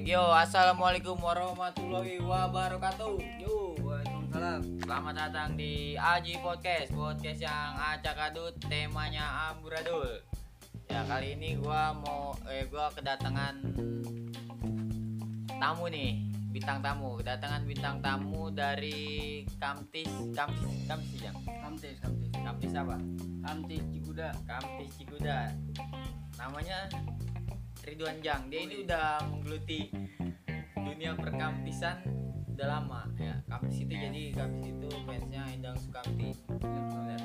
Yo, assalamualaikum warahmatullahi wabarakatuh. Yo, waalaikumsalam. Selamat datang di Aji Podcast, podcast yang acak adut, temanya amburadul. Ya kali ini gua mau, eh gua kedatangan tamu nih, bintang tamu, kedatangan bintang tamu dari Kamtis, Kamtis, Kamtis yang, Kamtis, Kamtis. Kamtis apa? Kamtis Cikuda. Kamtis Cikuda. Namanya Ridwan Jang. Dia ini udah menggeluti dunia perkamtisan udah lama ya. Kamtis itu jadi Kamtis itu fansnya Endang Sukamti. Bener.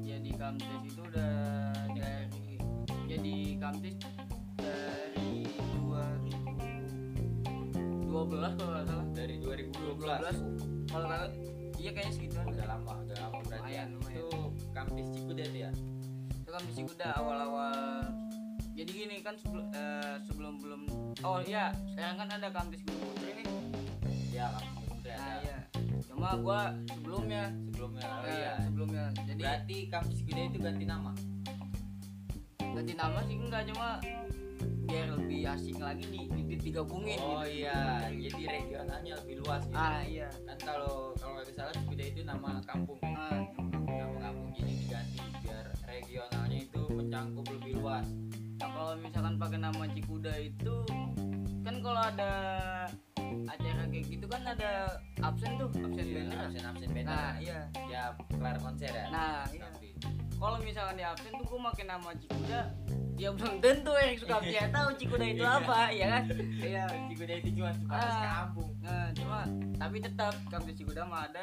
Jadi Kamtis itu udah dari jadi Kamtis dari 2012 kalau nggak salah. Dari 2012. 2012 kalau nggak iya kayaknya segituan. Udah lama, udah lama berarti ya. Lumayan, lumayan. Itu Kamtis Cikuda ya. Itu Kamtis Cikuda awal-awal jadi gini kan sebelum eh, oh iya sekarang kan ada Kamtis Gunung Putri nih Ya, Kamtis Cikuda nah ada. iya cuma gua sebelumnya Sebelumnya. Oh eh, iya. sebelumnya jadi Berarti Kamtis Cikuda itu ganti nama. ganti nama sih enggak cuma biar lebih asing lagi di, di, di- digabungin Oh gitu. iya, jadi regionalnya lebih luas gitu. ah iya Kan kalau kalau nggak salah Cikuda itu nama kampung. ah, nama kampung jadi diganti biar regionalnya itu mencangkup lebih luas nah, kalau misalkan pakai nama Cikuda itu kalau ada acara kayak gitu kan ada absen tuh absen banner. absen absen banner. Nah iya. Ya kelar konser ya. Nah iya. Kalau misalkan di absen tuh gue pakai nama Cikuda ya belum tentu yang suka dia tahu Cikuda itu Iya. apa ya kan? Iya. Cikuda itu cuma sebatas Ah. kampung. nah cuma tapi tetap kampus Cikuda mah ada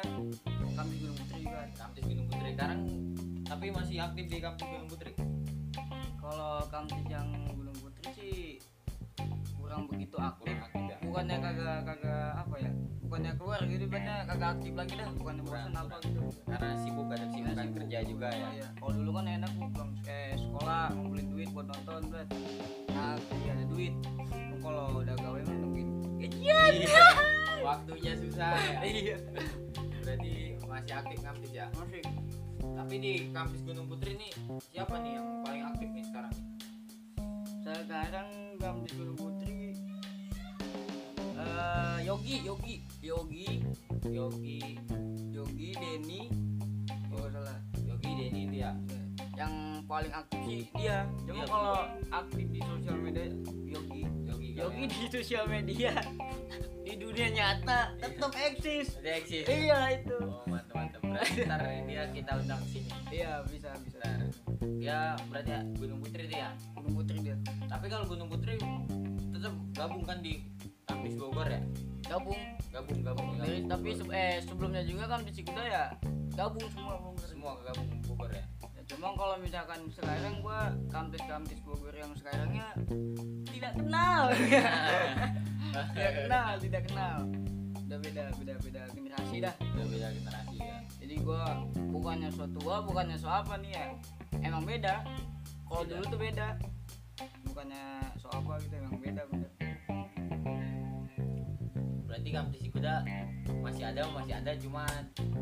kampus Gunung Putri juga ada. kampus Gunung Putri sekarang tapi masih aktif di kampus Gunung Putri. Kalau kampus yang Gunung Putri sih kurang begitu aktif kurang aktif ya bukannya kagak kagak apa ya? Bukannya keluar gitu bukannya kagak aktif lagi dah bukannya Kurang, bosan apa gitu. Karena sibuk ada sibuk. kerja juga ya. Iya. kalau dulu kan enak gua pulang eh, sekolah ngumpulin duit buat nonton berat nah jadi ada duit. Kalau udah gawe mah nungguin. Gajian Iya. waktunya susah ya. Iya. Berarti masih aktif kampus ya? Masih. Tapi di kampus Gunung Putri nih siapa nih yang paling aktif nih sekarang? Sekarang kampus Gunung Putri eh Yogi Yogi Yogi Yogi Yogi Denny. Nggak salah. Yogi Denny itu ya? Yang paling aktif sih dia. Cuma Iya. kalau aktif di sosial media Yogi. Yogi Yogi di sosial media. Di dunia nyata tetap eksis. Ada eksis. iya itu. Oh mantap mantap. Berarti ntar dia kita undang sini. iya bisa bisa. Ntar. Dia berarti ya Gunung Putri itu ya. Gunung Putri dia. Tapi kalau Gunung Putri tetap gabung kan di kampus Bogor ya. gabung Gabung gabung. Gabung tapi Bogor. se- eh sebelumnya juga kan di Cikuda ya gabung semua Bogor. semua gabung Bogor ya. Ya, cuma kalau misalkan sekarang gua kampus-kampus Bogor yang sekarangnya tidak kenal tidak kenal tidak kenal udah beda beda beda generasi dah Udah beda generasi ya. jadi gua bukannya so tua bukannya so apa nih ya emang beda kalau dulu tuh beda bukannya so apa gitu emang beda beda Berarti kampus Kuda masih ada masih ada cuma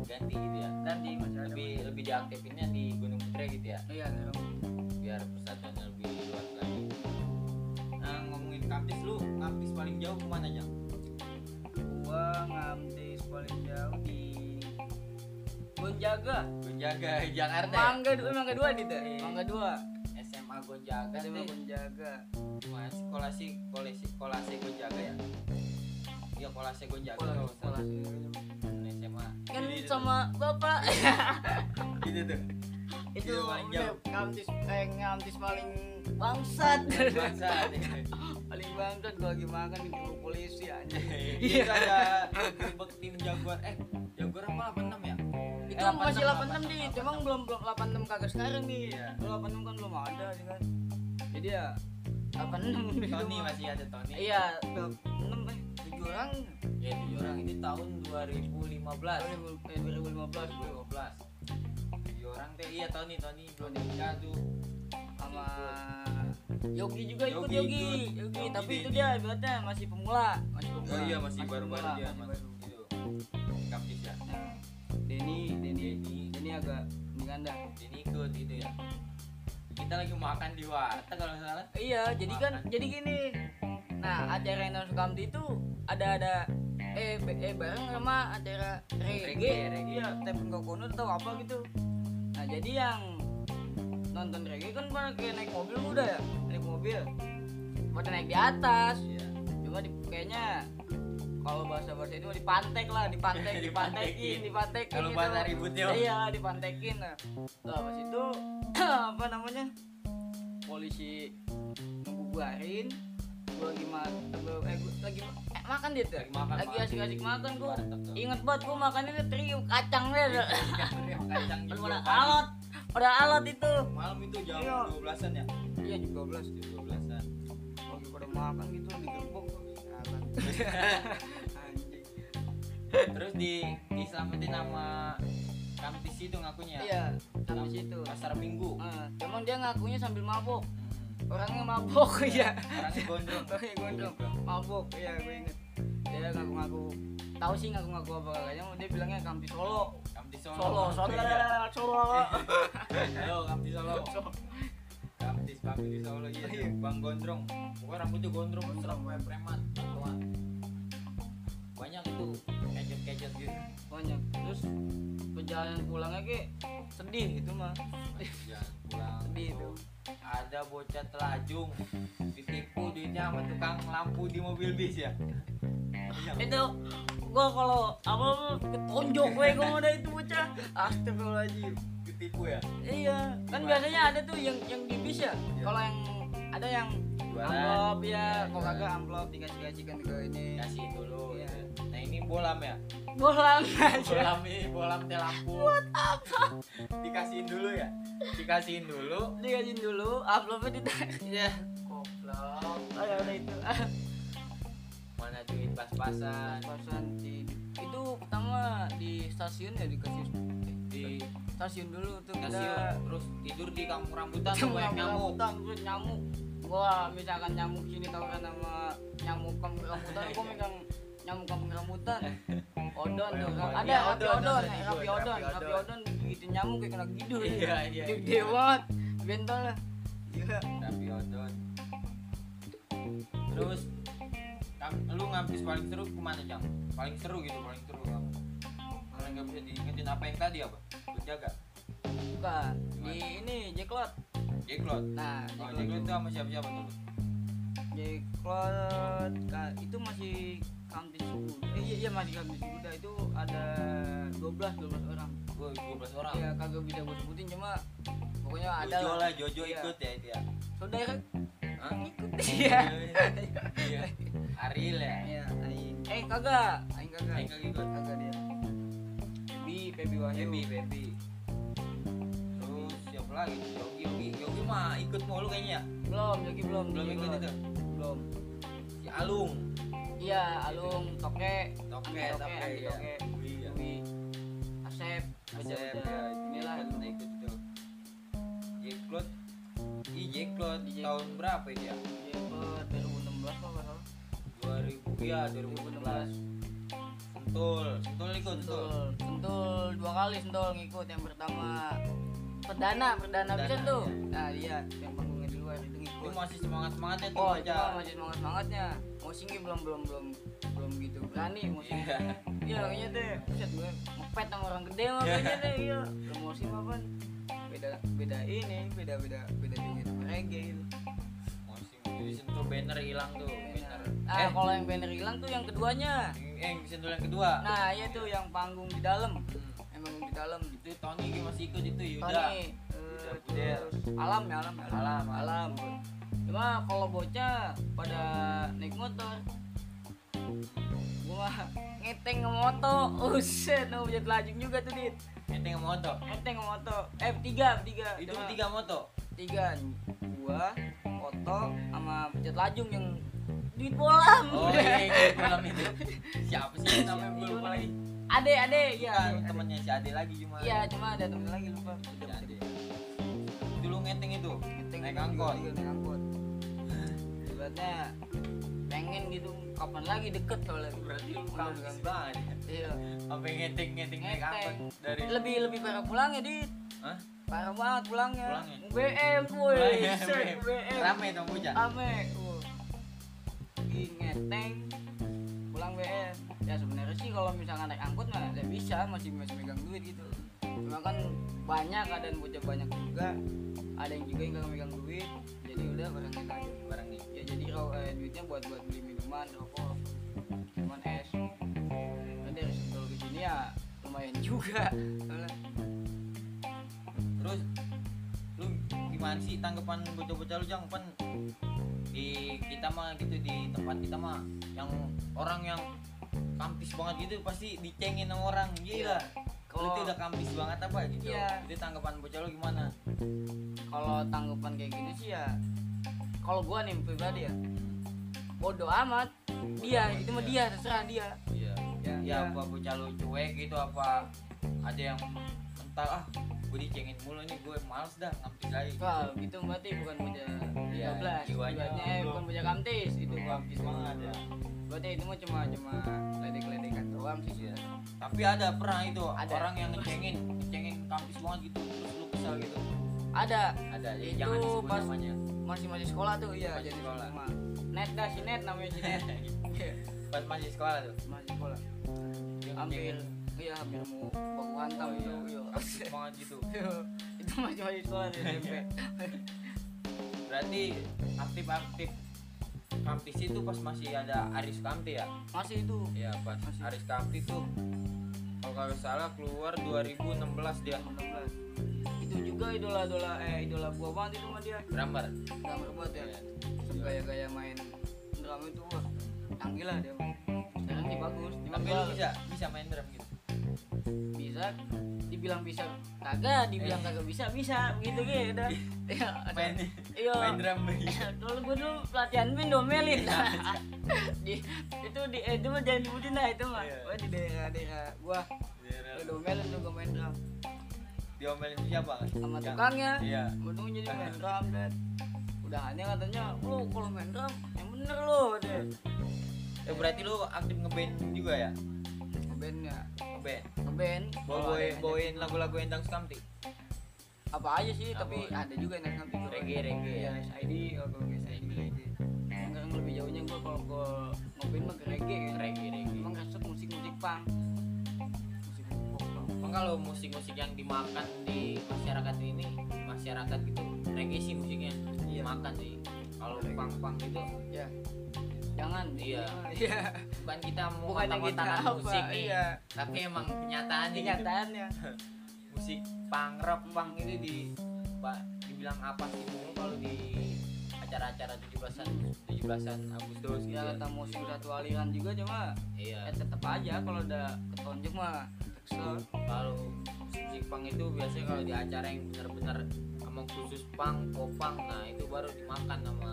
ganti gitu ya. nanti masih ada Lebih lebih diaktifinnya di Gunung Putri gitu ya. iya emang Biar persatuannya lebih luas lagi. Nah ngomongin kampus lu, kampus paling jauh ke mana aja? gua ngamtis paling jauh di Gonjaga Gonjaga Jakarta. ya? Mangga dua Mangga dua nih tuh. Mangga dua SMA Gonjaga SMA. Gonjaga Gimana sekolah sih sekolah sih sekolah sih Gonjaga ya? Iya sekolah kalau sekolah salah. SMA. kan Jadi- sama bapak gitu tuh. itu ngamtis eh ngamtis paling bangsat Bangsa. paling bangsat gua lagi makan di polisi aja Itu ada tim Jaguar. Eh, Jaguar apa 86 ya? itu Eh, masih 86, 86 nih cuma belum belum 86 kagak sekarang nih Iya. Kalau 86 kan belum ada sih kan jadi ya 86 gitu Tony masih ada Tony. iya 6 eh 7 orang Ya, tujuh orang ini tahun 2015. 2000 eh, 2015 gue 2015. Tujuh orang teh iya Tony Tony belum nikah tuh. sama Yogi juga ikut Yogi Yogi. Yogi, Yogi tapi itu Denny. dia ibaratnya masih pemula masih Oh pemula iya masih baru-baru dia masih baru. gitu. Kampus ya. Denny Denny Denny. Denny agak di ganda Ini ikut itu ya. Kita lagi makan di warteg kalau salah. iya jadi kan jadi gini nah acara Endang Sukamti itu ada ada eh eh bareng sama acara reggae, Reggae, reggae. iya Tepen Kokono atau apa gitu nah jadi yang nonton reggae kan pada kayak naik mobil udah ya naik mobil pada naik di atas Iya. cuma di, kayaknya kalau bahasa bahasa itu dipantek lah dipantek dipantekin Dipantekin. Kalau gitu. bahasa ributnya. iya dipantekin nah lah pas itu apa namanya polisi ngebubarin gua lagi ma gua- eh, gua lagi ma- eh, makan dia tuh Lagi makan, lagi makan. asik-asik makan tuh. inget banget gua makannya tuh trio kacang deh kacang Kan juga pada pagi. alat pada alat itu Malam itu jam Iya. 12-an ya? iya jam 12 Jam 12-an. lagi pada makan gitu Sialan. anjing Terus di diselamatin sama Kamtis itu ngakunya. iya sampai situ Pasar Minggu. Ah, cuman dia ngakunya sambil mabok Hmm. Orangnya mabok iya Orangnya gondrong. orangnya gondrong mabok iya gue inget dia ngaku-ngaku tahu sih ngaku-ngaku apa kayaknya dia bilangnya kampi Solo Kamtis Solo Solo. Solo Iya. Solo Halo Kamtis Solo. Kamtis di Solo iya. Iya. Bang Gondrong. Pokoknya rambutnya gondrong serem kayak preman. Banyak itu kecet-kecet gitu. banyak terus perjalanan pulangnya kayak sedih itu mah Ada bocah telajung ditipu duitnya sama tukang lampu di mobil bis ya. Itu gua kalau apa ketonjok gue gua ada itu bocah astagfirullahaladzim Ditipu ya. iya kan biasanya ada tuh yang yang di bis ya Iya. kalau yang ada yang Jualan. amplop ya kalau jualan. kagak amplop dikasih kasihkan ke ini Kasih dulu. Iya. Nah ini bolam ya. Bolang aja. Bolam ini bolam teh lampu buat apa? Dikasihin dulu ya? Dikasihin dulu? Dikasih dulu amplopnya ditarik ya goblok. Ada udah itu. Mana duit pas-pasan? Pasan di itu pertama di stasiun ya dikasih di stasiun dulu tuh stasiun terus tidur di kampung rambutan tuh banyak nyamuk. rambutan terus nyamuk. Gua misalkan nyamuk sini tau kan nama nyamuk kampung rambutan gua megang nyamuk kampung rambutan odon tuh. Ada rapi odon, rapi odon rapi rapi odon. gitu nyamuk kayak kena gidul Iya, iya, gede iya. banget. Bentol lah. Gila. Tapi odon. Terus lu ngabis paling seru ke mana jam paling seru gitu paling seru kamu. Kalau nggak bisa diingetin? Apa yang tadi apa? Berjaga bukan di ini Jacklot Jeklot? Nah oh Jeklot itu sama siapa-siapa tuh? Jacklot ka- itu masih kampus Sukuda eh, iya, iya masih kampus Sukuda itu ada 12 12 orang gue 12 orang ya kagak bisa gue sebutin cuma pokoknya ada Jojo lah Jojo Iya. ikut ya itu ya saudara Hah? ikut iya Iya. Ariel ya. iya aing eh kagak aing kagak Aing kagak ikut. kagak dia Pebi Pebi Wahyu Baby, baby. Terus siapa lagi? Yogi, Yogi, Yogi mah ikut mulu kayaknya. belum lagi belum Belum ikut itu. belum Si Alung. Iya Alung Toke Toke, Andi Toke, Andi iya. Toke Iya. Dwi Asep Asep udah- ya, inilah itu. Jeklot. Ih, Jeklot tahun berapa itu ya? Jacklot 2016 kalau nggak salah 2000 ya, 2016. Sentul, Sentul ikut Sentul. Sentul, dua kali sentul ngikut yang pertama perdana perdana bisa tuh iya. nah dia yang panggungnya di luar itu ngikut masih semangat semangatnya tuh oh mah masih semangat semangatnya Mosingnya belum belum belum belum gitu berani Mosing Iya. iya kayaknya deh buset gue ngepet sama orang gede mah kayaknya deh iya. Promosi mah apa beda beda ini beda beda beda sama reggae gitu. Masih jadi Sentul banner hilang tuh, banner. ah Eh, kalau yang banner hilang tuh yang keduanya. Yang- yang Sentul yang kedua. nah iya tuh yang panggung di dalam. Hmm. panggung di dalam. Itu Tony masih ikut itu Yuda. Tony eh, Yuda terus alam ya alam. Ya, Alam, alam cuma kalau bocah pada naik motor. Gua ngeteng moto. Uset no bocah lajung juga tuh dit. Enteng moto? Ngeteng moto. Eh tiga tiga. Itu Cuma tiga moto? Tiga gua Oto sama bocah lajung yang duit bolam. Oh iya iya malam itu. Siapa sih namanya gue lupa lagi? Ade ade ya kan temennya si Ade lagi cuma iya cuma ada temen lagi lupa. Si Ade. Dulu ngeteng itu? Ngeteng naik angkot? iya, naik angkot ibaratnya pengen gitu. Kapan lagi deket soalnya. Berarti lu udah. banget ya iya. Sampai naik Ngeteng. angkot dari lebih lebih parah pulangnya dit. Hah? parah banget pulangnya. Pulangnya? BM woi. Set, BM. Rame dong bocah rame ngeteng. Pulang BM ya sebenarnya sih kalau misalkan naik angkot mah ya bisa. Masih masih megang duit gitu. Cuma kan banyak ada yang bocah banyak juga. Ada yang juga yang gak megang duit jadi udah barangnya aja barangnya. Ya jadi ro- eh, duitnya buat buat beli minuman rokok minuman es. Dan dari Sentul ke sini ya lumayan juga. Terus lu gimana sih tanggapan bocah-bocah lu jang? Kan di kita mah gitu di tempat kita mah yang orang yang kampis banget gitu pasti dicengin sama orang. Gila Iya. Kalau Kalau- itu udah kampis banget apa gitu? Iya. itu tanggapan bocah lu gimana? Kalau tanggapan kayak gini sih ya kalau gua nih pribadi ya bodoh amat. Dia itu mah dia terserah dia. Iya. Ya, ya apa bocah lu cuek gitu apa ada yang mental ah gue dicengin mulu nih gue males dah ngampis lagi Wah, gitu berarti bukan bocah Iya, 12 jiwanya bukan bocah kamtis itu Itu kampis banget ya berarti itu mah cuma cuma ledek-ledekan doang sih Iya. tapi ada pernah itu Ada. orang yang ngecengin ngecengin kampis banget gitu terus lu kesal gitu. Ada. Ada ya Itu jangan disebut pas- namanya. masih masih sekolah tuh iya. Masih jadi sekolah. sama net dah si net namanya si net. Pas masih sekolah tuh? Masih sekolah. Hampir ngecengin. iya hampir mau baku hantam Oh, itu iya. iya. banget gitu. Iya, itu masih masih sekolah di SMP. Berarti aktif-aktif kampis itu pas masih ada Aris Kamti ya? Masih itu. Ya pas Masih. Aris Kamti tuh. Kalau kagak salah keluar 2016 dia. 16 itu juga idola idola eh idola gua banget itu mah dia. Drummer? Drummer banget ya. Iya. gaya-gaya main drum itu wah canggih lah dia. Sekarang sih bagus tapi lu bisa bisa main drum gitu bisa dibilang bisa kagak dibilang kagak bisa bisa begitu gitu. Udah ya main iya. main drum. Gitu. dulu gue dulu pelatihan band domelin. Di itu di eh, itu mah jangan disebutin dah itu mah. Iya. Gua di daerah daerah gua. Gua domelin tuh gua main drum. Diomelin siapa? Sama tukangnya iya. Untung jadi main drum dan udah hanya katanya lu kalau main drum yang bener lu deh eh berarti lu aktif ngeband juga ya ngeband ngeband. Kalau ada bawain yang bawain lagu-lagu Endang Skamti apa aja sih Apa? tapi ada juga yang nanti Reggae, reggae. Ya ya. SID kalau gue SID Enggak lebih jauhnya gua kalau gua ngeband mah ke reggae. Kan reggae reggae. Emang resep musik musik punk. Musik punk. Emang kalau musik-musik yang dimakan di masyarakat ini masyarakat gitu reggae sih musiknya. Iya. dimakan sih. Kalau pang-pang itu ya jangan. Iya. iya. Bukan kita mau bukan kita apa musik nih. iya. Tapi emang kenyataannya. Gitu kenyataannya. Musik punk rock punk itu di ba- dibilang apa sih? Mulu kalau di acara-acara 17-an 17-an Agustus gitu. ya kata musik aliran juga cuma Iya. ya tetap aja kalau udah ketonjok mah. Kesel Kalau musik punk itu biasanya kalau di acara yang benar-benar emang khusus punk, popang, nah itu baru dimakan sama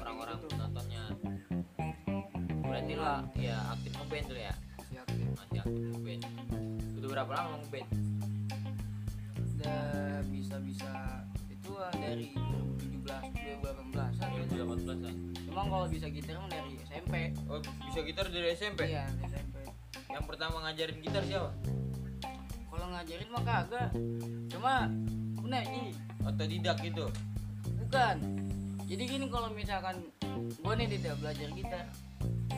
orang-orang gitu. penontonnya. Berarti Iya. lah ya aktif ngeband dulu ya, Siap, siap. masih aktif ngeband. Udah berapa lama ngeband? udah bisa bisa itu dari 2017 2018 an kayaknya. 2018 an. emang kalau bisa gitar dari SMP Oh bisa gitar dari SMP? iya dari SMP Yang pertama ngajarin gitar siapa? kalau ngajarin mah kagak cuma bener ini Otodidak gitu. bukan jadi gini kalau misalkan gua nih tidak belajar gitar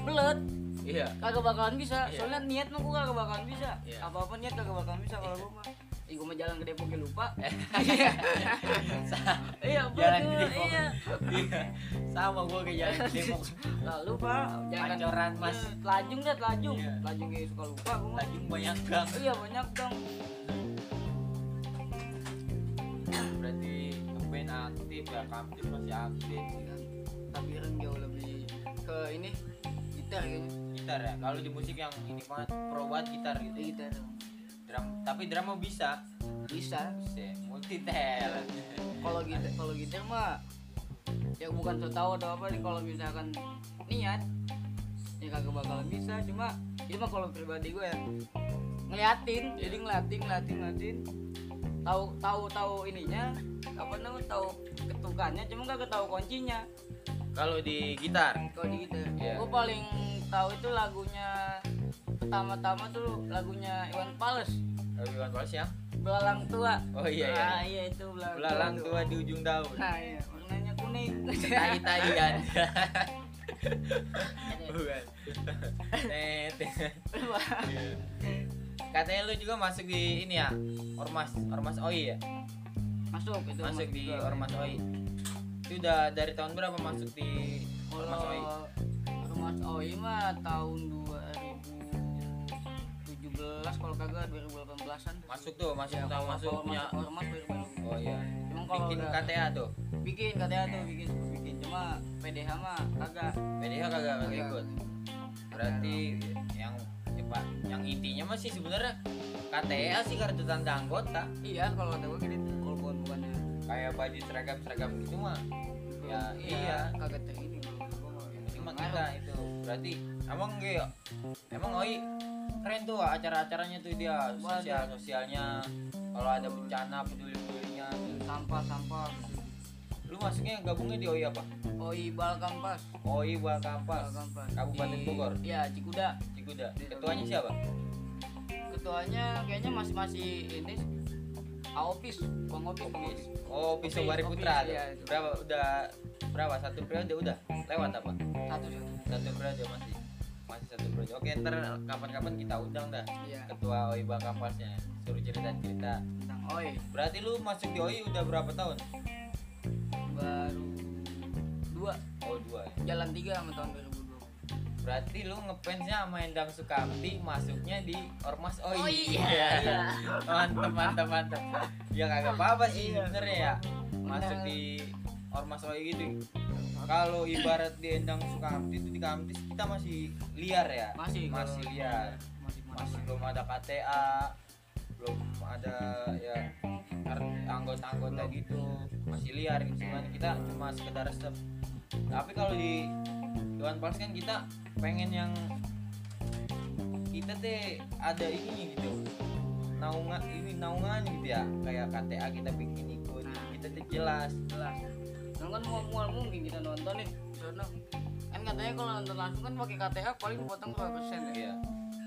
belet Iya. kagak bakalan bisa Iya. soalnya niat mah gua kagak bakalan bisa Iya. apa apa niat kagak bakalan bisa kalau gua mah Ih, gua mah jalan ke Depok ya lupa iya Jalan betul di Depok. iya Iya. Sama gua kayak jalan ke Depok. Nah, lupa jangan Pancoran, Mas. Iya, telajung dah telajung Iya. telajung kayak suka lupa gua mah Lajung banyak gang. iya banyak dong aktif ya, kampus masih aktif. tapi yang jauh lebih ke ini gitar kayaknya Gitar ya. Kalau di musik yang ini banget pro banget gitar gitu. Di gitar Drum, tapi drama bisa. bisa Bisa multi talent. kalau gitar kalau gitar mah ya bukan so tahu atau apa nih kalau misalkan niat ya kagak bakalan bisa cuma itu mah kalau pribadi gue ya ngeliatin jadi ngeliatin ngeliatin ngeliatin tahu tahu tahu ininya apa namanya tahu ketukannya cuma kagak tahu kuncinya Kalau di gitar, kalau di gitar Iya. gue paling tahu itu lagunya pertama-tama tuh lagunya Iwan Fals Rabi Iwan Fals ya. belalang tua Oh iya iya. ah, iya itu belalang, Belalang tuh. tua di ujung daun. nah iya warnanya kuning Tai-taian. bukan net Iya. Katanya lu juga masuk di ini ya ormas ormas oi ya? Masuk itu masuk di juga. ormas oi itu udah dari tahun berapa masuk di ormas oi ormas OI mah tahun 2017 kalau kagak 2018an masuk tuh masuk Ya, tahu kalau masuk ormas- punya ormas baru-baru oh iya. Emang kalau bikin udah- KTA tuh? Bikin katanya tuh bikin bikin. Cuma PDH mah kagak. PDH kagak kagak Kagak. ikut. Berarti yang ya, Pak, yang intinya masih sebenarnya KTA sih kartu tanda anggota. Iya kalau kata gue gitu kalau bukan bukannya kayak baju seragam seragam gitu mah. Ya iya. Kagak ter ini gua mah. yang penting mah kita itu. Berarti emang gitu emang oi keren tuh acara-acaranya tuh dia sosial sosialnya kalau ada bencana peduli pedulinya. Sampah sampah lu masuknya gabungnya di oi apa? OI Balkampas oi Balkampas Balkampas Kabupaten Di- Bogor? iya Cikuda. Cikuda. Ketuanya siapa? Ketuanya kayaknya masih masih ini Aopis. Bang Opis Bang Opis. Oh Opis, Pisau Bari Opis, Putra. itu. berapa udah berapa? Satu periode udah? Lewat apa? Satu satu. Satu periode masih masih satu periode. Oke ntar kapan-kapan kita undang dah iya. Ketua oi Balkampasnya suruh cerita-cerita. Tentang OI. Berarti lu masuk di oi udah berapa tahun baru dua. Oh dua ya. jalan tiga sama tahun 2020 berarti lu ngefansnya sama Endang Sukamti masuknya di Ormas. Oi Oh iya, iya. mantep mantep mantep ya kagak apa-apa sih Iya. sebenarnya ya. Masuk di Ormas oi gitu. Kalau ibarat di Endang Sukamti itu di Kamtis kita masih liar ya? Masih masih liar. masih masih belum ada KTA belum ada ya anggota-anggota gitu masih liar sebenarnya kita cuma sekedar resep. Tapi kalau di Dewan Pers kan kita pengen yang kita teh ada ini gitu. Naungan ini naungan gitu ya. Kayak KTA kita bikin ikut Nah. kita tuh jelas. Jelas. Nah, kan mual mual mungkin kita nontonin karena kan katanya kalau nonton langsung kan pakai KTA paling potong berapa persen. Ya ya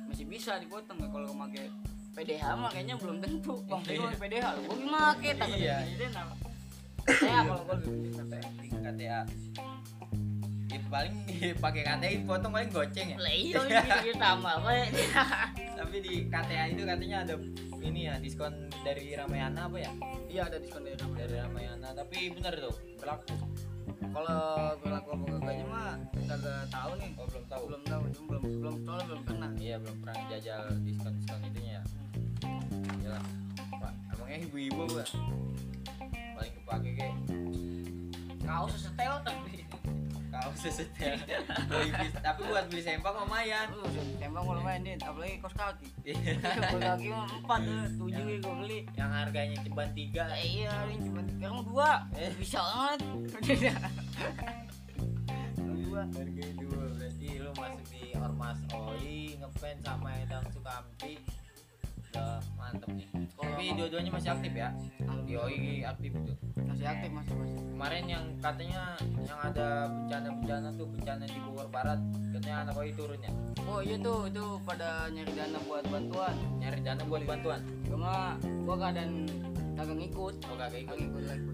masih bisa dipotong ya kalau pakai PDH mah kayaknya belum tentu. Bang pakai PDH lo gue make tapi Iya. KTA kalau gue lebih KTA di KTA ya, paling pakai KTA potong paling goceng ya. Lah iya ini sama apa ya tapi di KTA itu katanya ada ini ya diskon dari Ramayana apa ya? Iya ada diskon dari Ramayana. dari Ramayana. Tapi bener tuh berlaku. Kalau berlaku apa kagaknya mah kagak tahu nih. Oh belum tahu. Belum tahu cuma belum belum soalnya belum kena. Iya belum pernah jajal diskon diskon itunya. Ya pak. Emangnya ibu-ibu gua kepake kayak kaos setel tapi. Kaos sesetel. Tapi buat beli sempak lumayan lu tembak kalau main dit apalagi kos kaki. Iya. kos kaki mah empat tujuh gue beli. yang harganya ceban tiga. Lah iya ini cuma sekarang dua. Eh. bisa banget. Dua harga dua berarti lu masuk di ormas oi ngefans sama Edam Sukamti udah mantep. Nih tapi dua-duanya masih aktif ya? Di oi aktif tuh. Masih aktif masih masih. Kemarin yang katanya yang ada bencana-bencana tuh bencana di Bogor Barat. Katanya anak oi turun ya oh iya tuh itu pada nyari dana buat bantuan. Nyari dana buat bantuan? Cuma gua keadaan kagak ngikut. Oh kagak ikut kagak ikut lagi.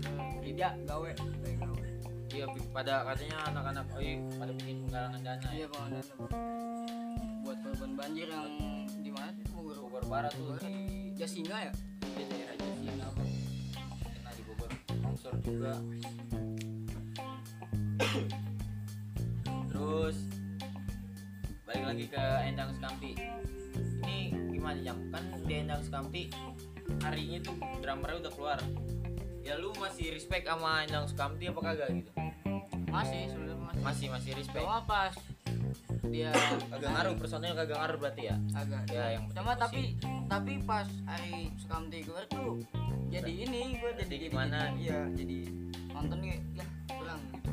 Tidak gawe. Iya pada katanya anak-anak oi pada bikin penggalangan dana iya ya bang dana buat korban banjir yang di mana Bogor Barat tuh. Di Jasinga ya? Di daerah Jasinga apa kena di Bogor. Longsor juga. Terus balik lagi ke Endang Sukamti ini gimana jam kan di Endang Sukamti harinya tuh drummernya udah keluar. Ya lu masih respect sama Endang Sukamti apa kagak gitu? Masih sebenarnya masih. Masih masih respect. Pas dia kagak ngaruh personil kagak ngaruh berarti ya? Agak. Ya yang cuma tapi tapi pas hari Sukamti keluar tuh jadi ini gue jadi, Jadi gimana? iya jadi nonton ya kurang gitu.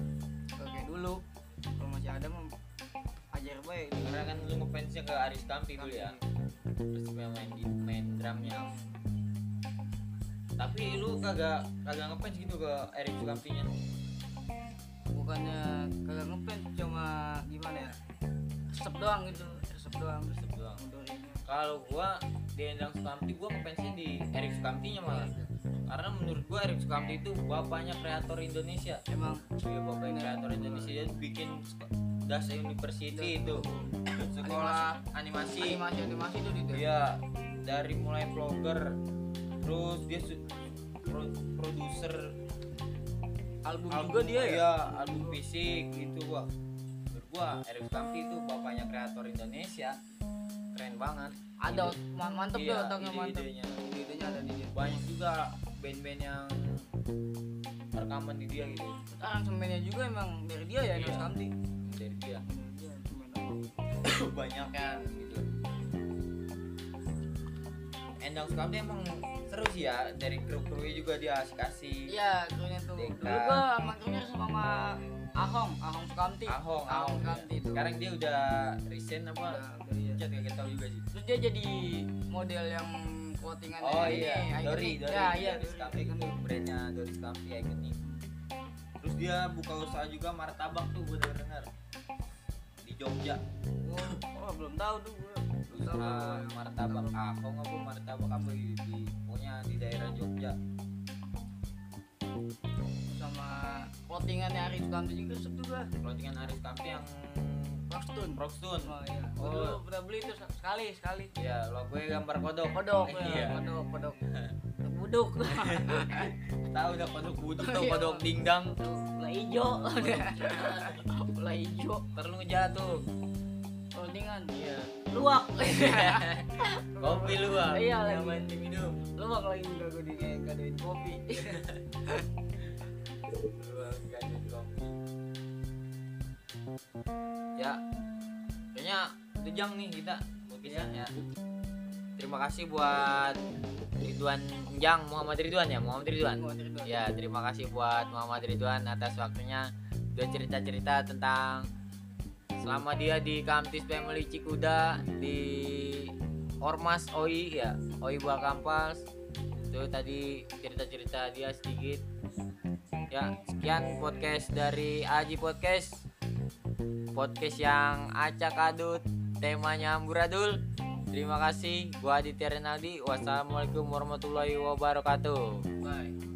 Dulu. Kalau masih ada mah ajar baik karena kan lu ngefansnya ke Aris Kampi dulu ya. Terus dia main di main drumnya tapi lu kagak kagak ngefans gitu ke Erik Sukamtinya bukannya kagak ngefans cuma gimana ya resep doang gitu. Resep doang. Resep doang. mundurinnya kalau gua di Endang Sukamti gua ngefansnya di Erik Sukamtinya malah. Karena menurut gua Erik Sukamti itu bapaknya kreator Indonesia. Emang. Dia bapaknya kreator Indonesia. Dia bikin Das University itu. Sekolah animasi. Animasi animasi itu gitu Iya, dari mulai vlogger, terus dia pro- produser album, album juga dia ya? iya, album fisik itu gua. Gua Erik Kamti itu bapaknya kreator Indonesia. Keren banget. ada ma- mantep Iya, dia otaknya mantep ide-idenya. ide-idenya ada di dia Banyak juga band-band yang rekaman di dia gitu aransemennya juga emang dari dia ya Iya. Enos Kamti dari dia banyak kan gitu Endang Sukamti emang seru sih ya dari kru-krunya juga dia asik asik iya krunya tuh Deka. dulu gua sama krunya sama Ahong Ahong Sukamti Ahong, Ahong Ahong. Sukamti itu Sekarang dia udah resign apa? Iya. Chat kayak tahu juga sih. terus dia jadi model yang clothingan Oh iya, ini Dori. Dori, ya iya Doris Dori, Cafe itu brandnya Doris Cafe Iconic. Terus dia buka usaha juga martabak tuh gue denger dengar di Jogja. oh, oh, belum tahu tuh tahu Usaha martabak Ahong apa martabak apa di, di pokoknya di daerah Jogja. Clothingannya Aris Sukamti juga sup juga Clothingan Aris Cafe yang Rockstone Rockstone. oh iya Oh. oh. dulu pernah beli itu sekali sekali Iya, logonya gambar kodok. kodok Iya. ya kodok kodok buduk Tahu udah kodok buduk tuh Iya. kodok dingdang. bola hijau bola hijau Perlu ngejatuh. clothingan Iya. luak Kopi lu ah. Iya, lagi. Diminum. luak lagi juga gue dikadoin kopi ya kayaknya tujang nih kita mungkin ya. terima kasih buat Ridwan Jang Muhammad Ridwan ya Muhammad Ridwan. Muhammad Ridwan. ya terima kasih buat Muhammad Ridwan atas waktunya. Udah cerita-cerita tentang selama dia di Kamtis Family Cikuda di Ormas OI ya OI Buah Kampas. Itu tadi cerita-cerita dia sedikit ya sekian podcast dari Aji Podcast. Podcast yang acak adut temanya amburadul. Terima kasih. Gua Aditya Renaldi. Wassalamualaikum warahmatullahi wabarakatuh. Bye